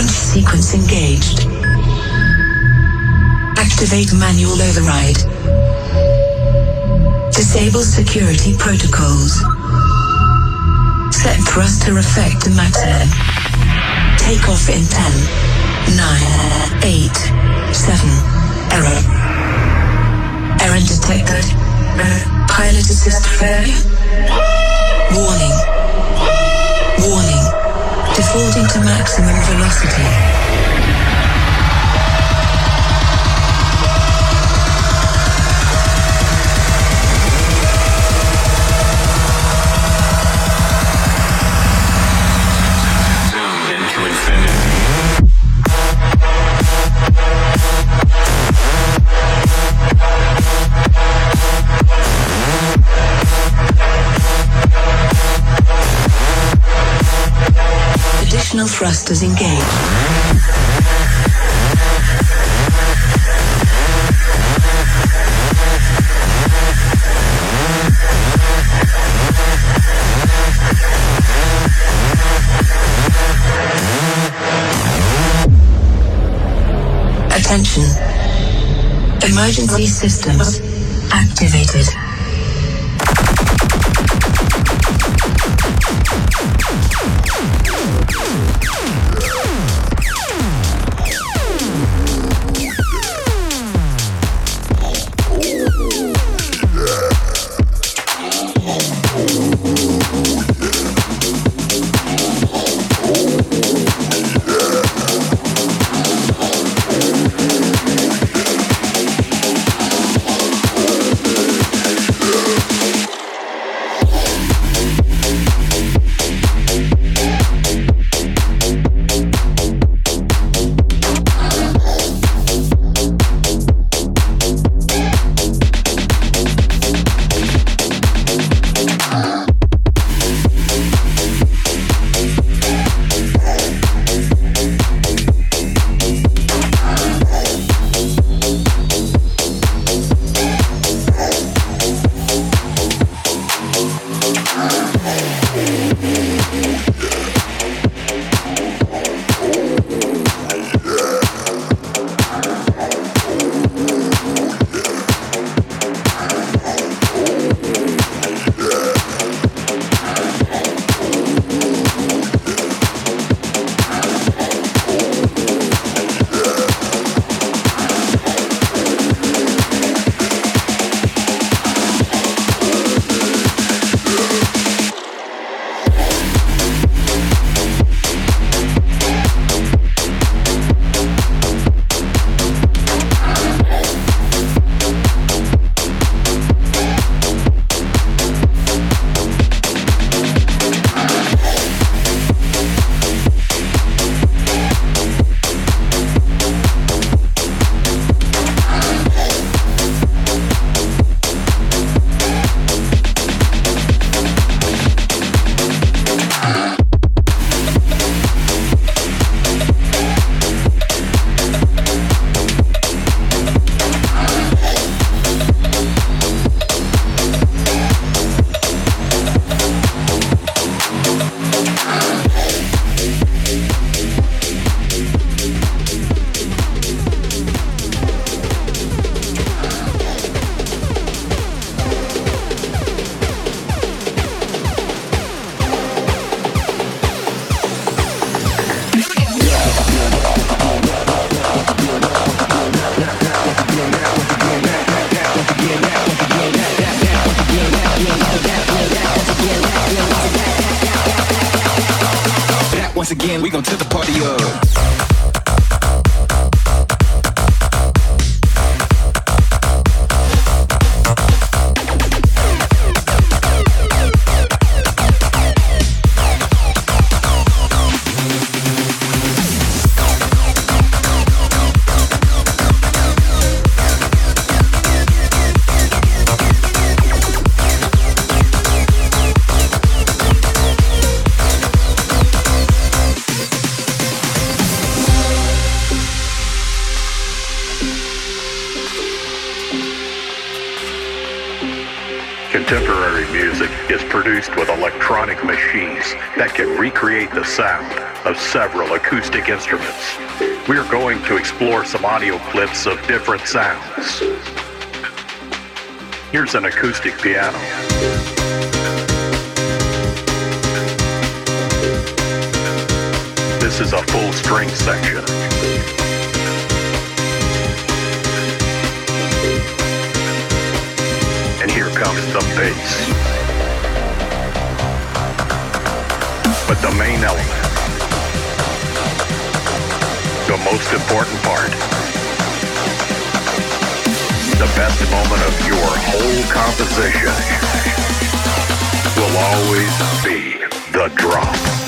Launch sequence engaged. Activate manual override. Disable security protocols. Set thruster effect to maximum. Take off in 10, 9, 8, 7. Error. Error detected. Pilot assist failure. Warning. Warning. Defaulting to maximum velocity. Additional thrusters engaged. Attention. Emergency systems activated. Recreate the sound of several acoustic instruments. We're going to explore some audio clips of different sounds. Here's an acoustic piano. This is a full string section. And here comes the bass. The main element, the most important part, the best moment of your whole composition will always be the drop.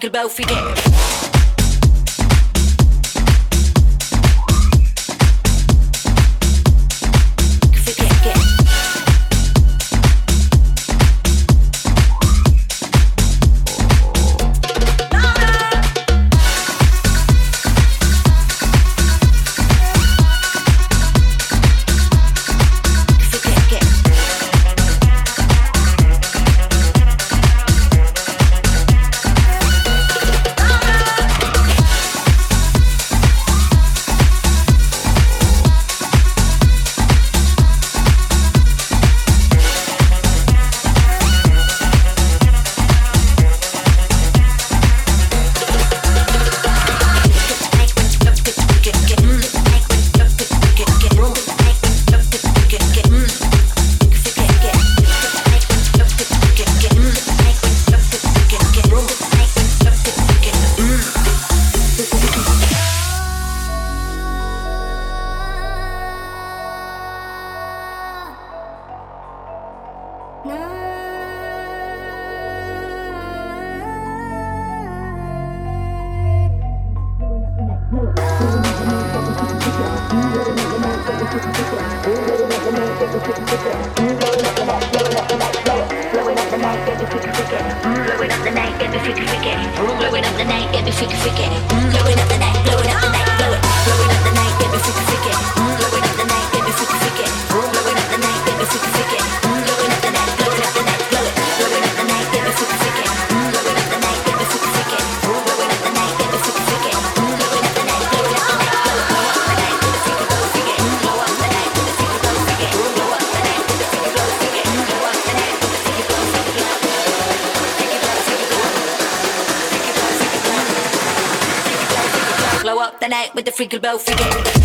The night with the freaky bow freaking.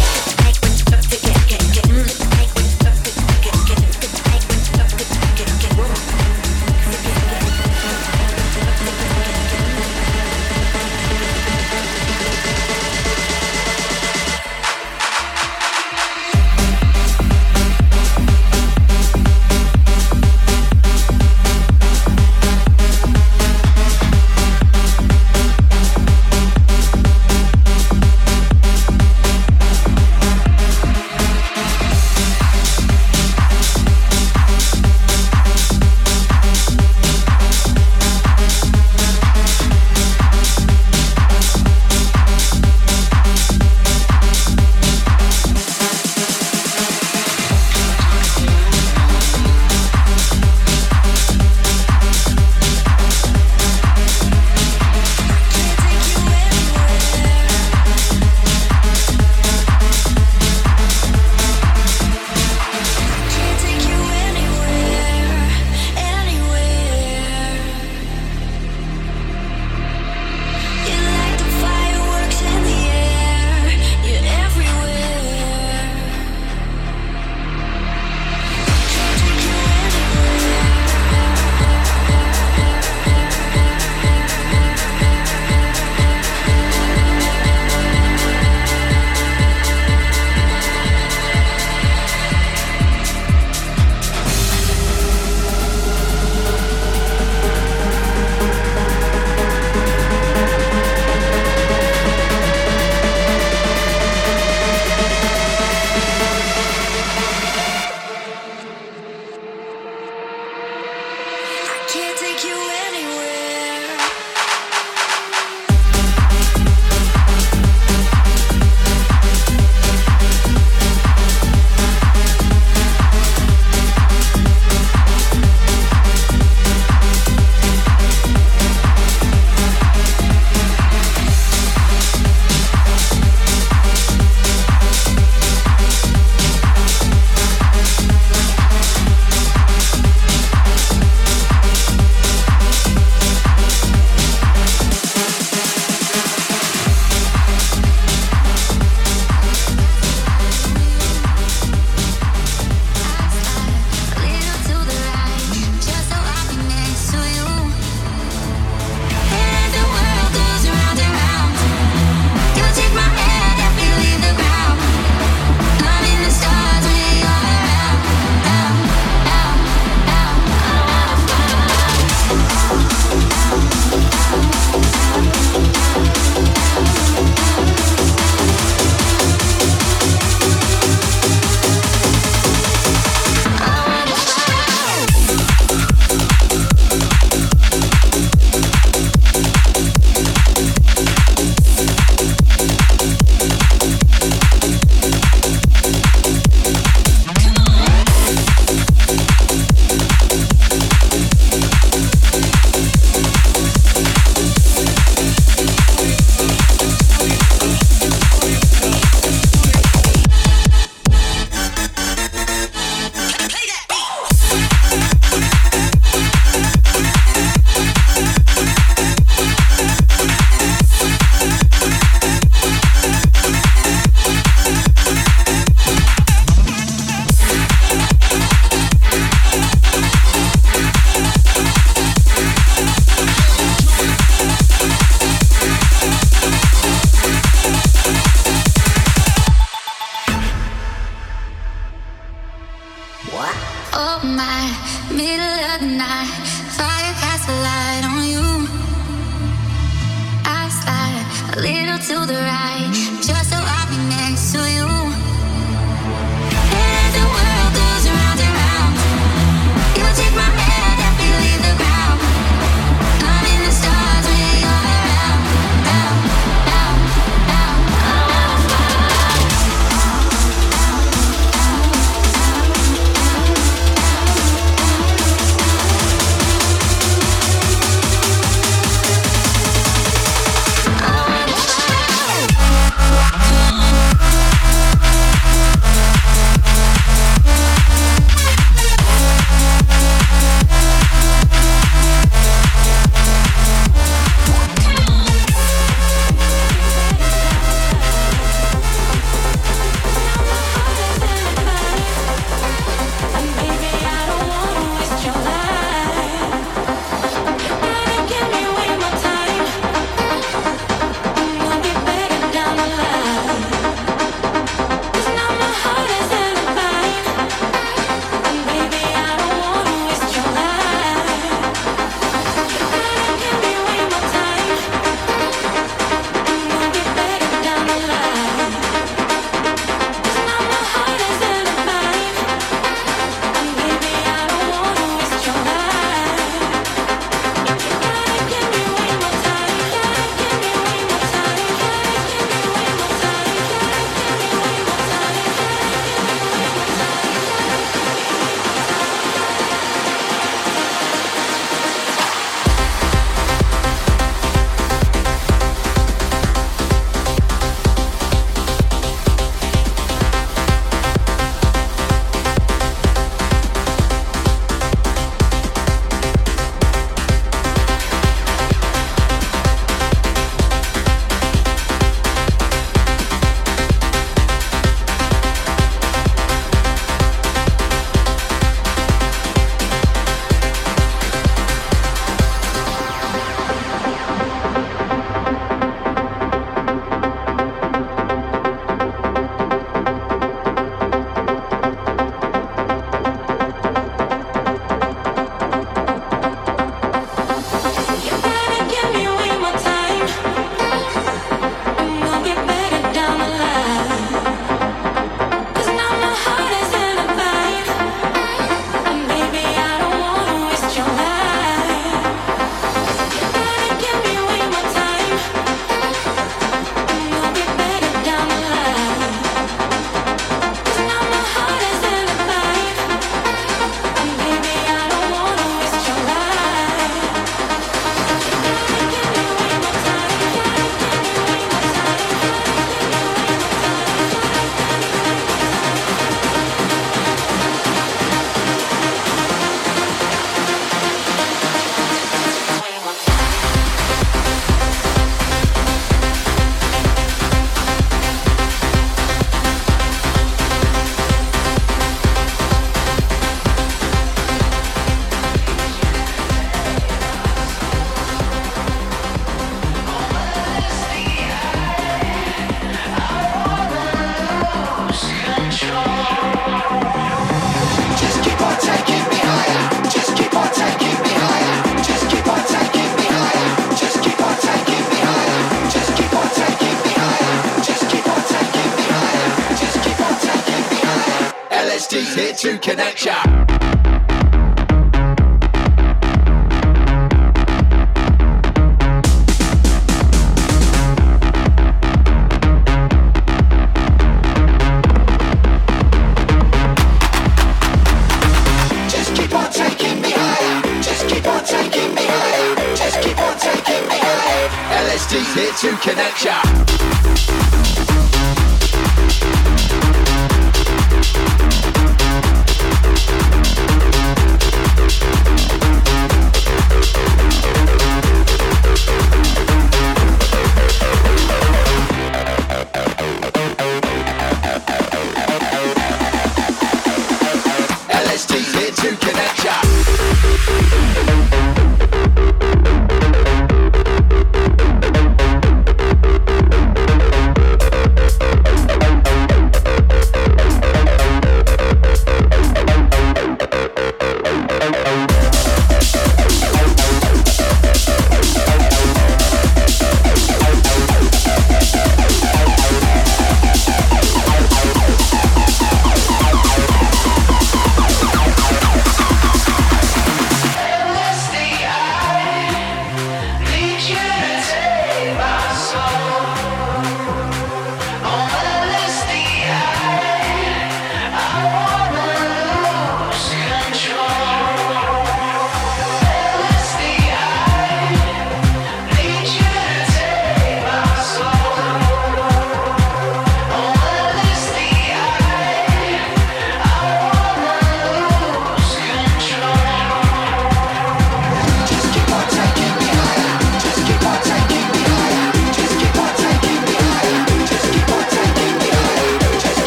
here to connect ya.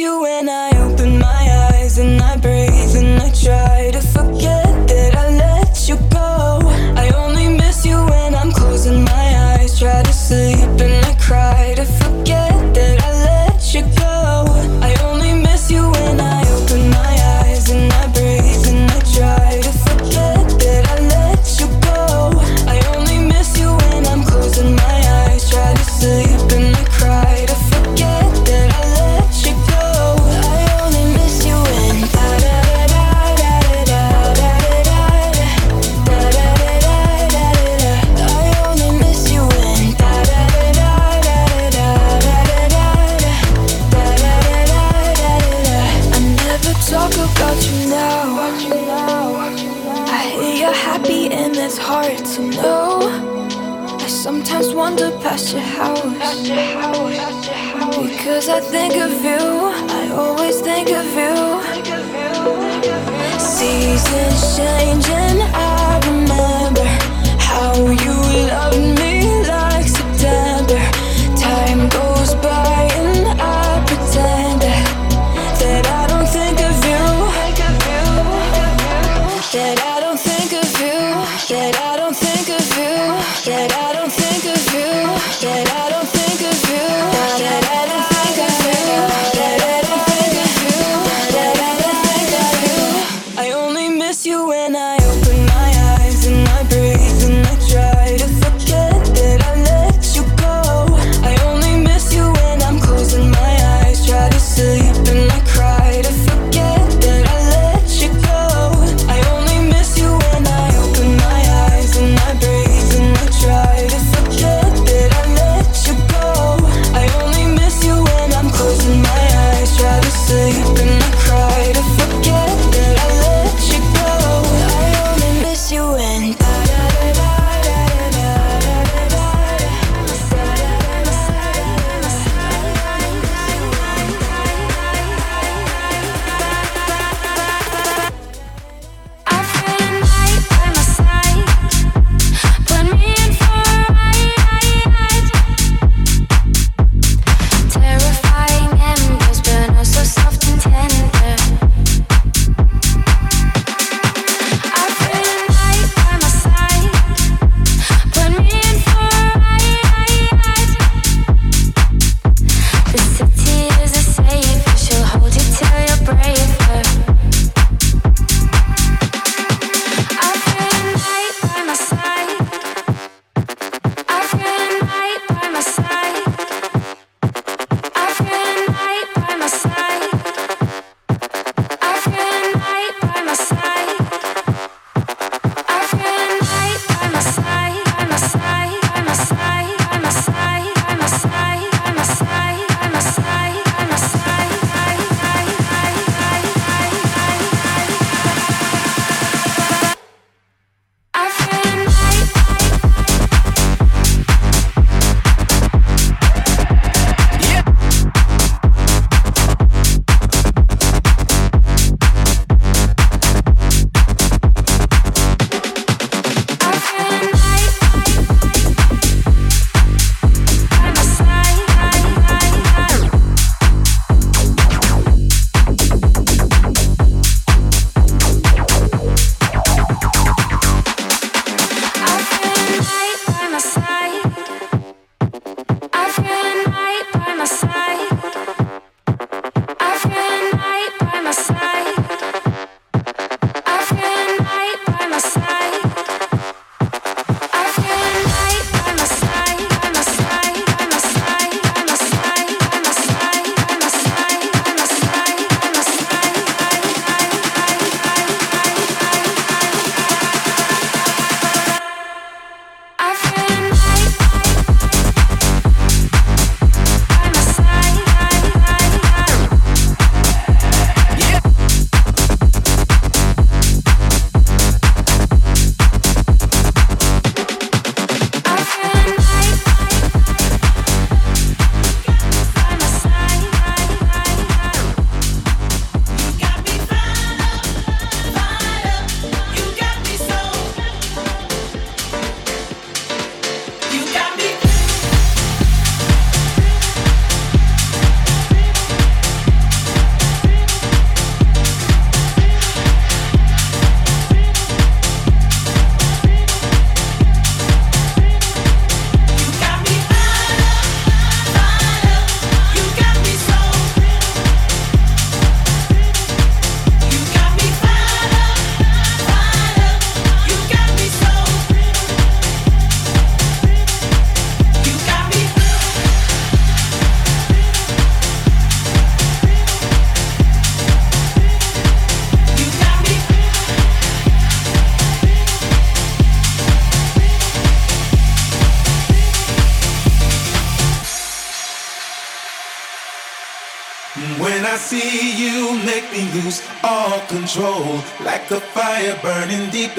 you and I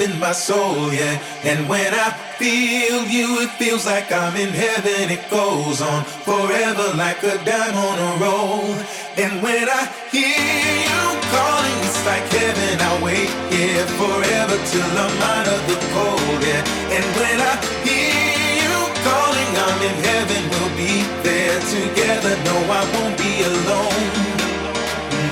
in my soul, yeah. And when I feel you, it feels like I'm in heaven. It goes on forever, like a dime on a roll. And when I hear you calling, it's like heaven. I'll wait, yeah, forever till I'm out of the cold, yeah. And when I hear you calling, I'm in heaven. We'll be there together. No, I won't be alone.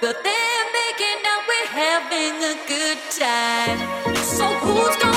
But they're making out we're having a good time. So who's gonna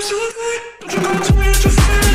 Would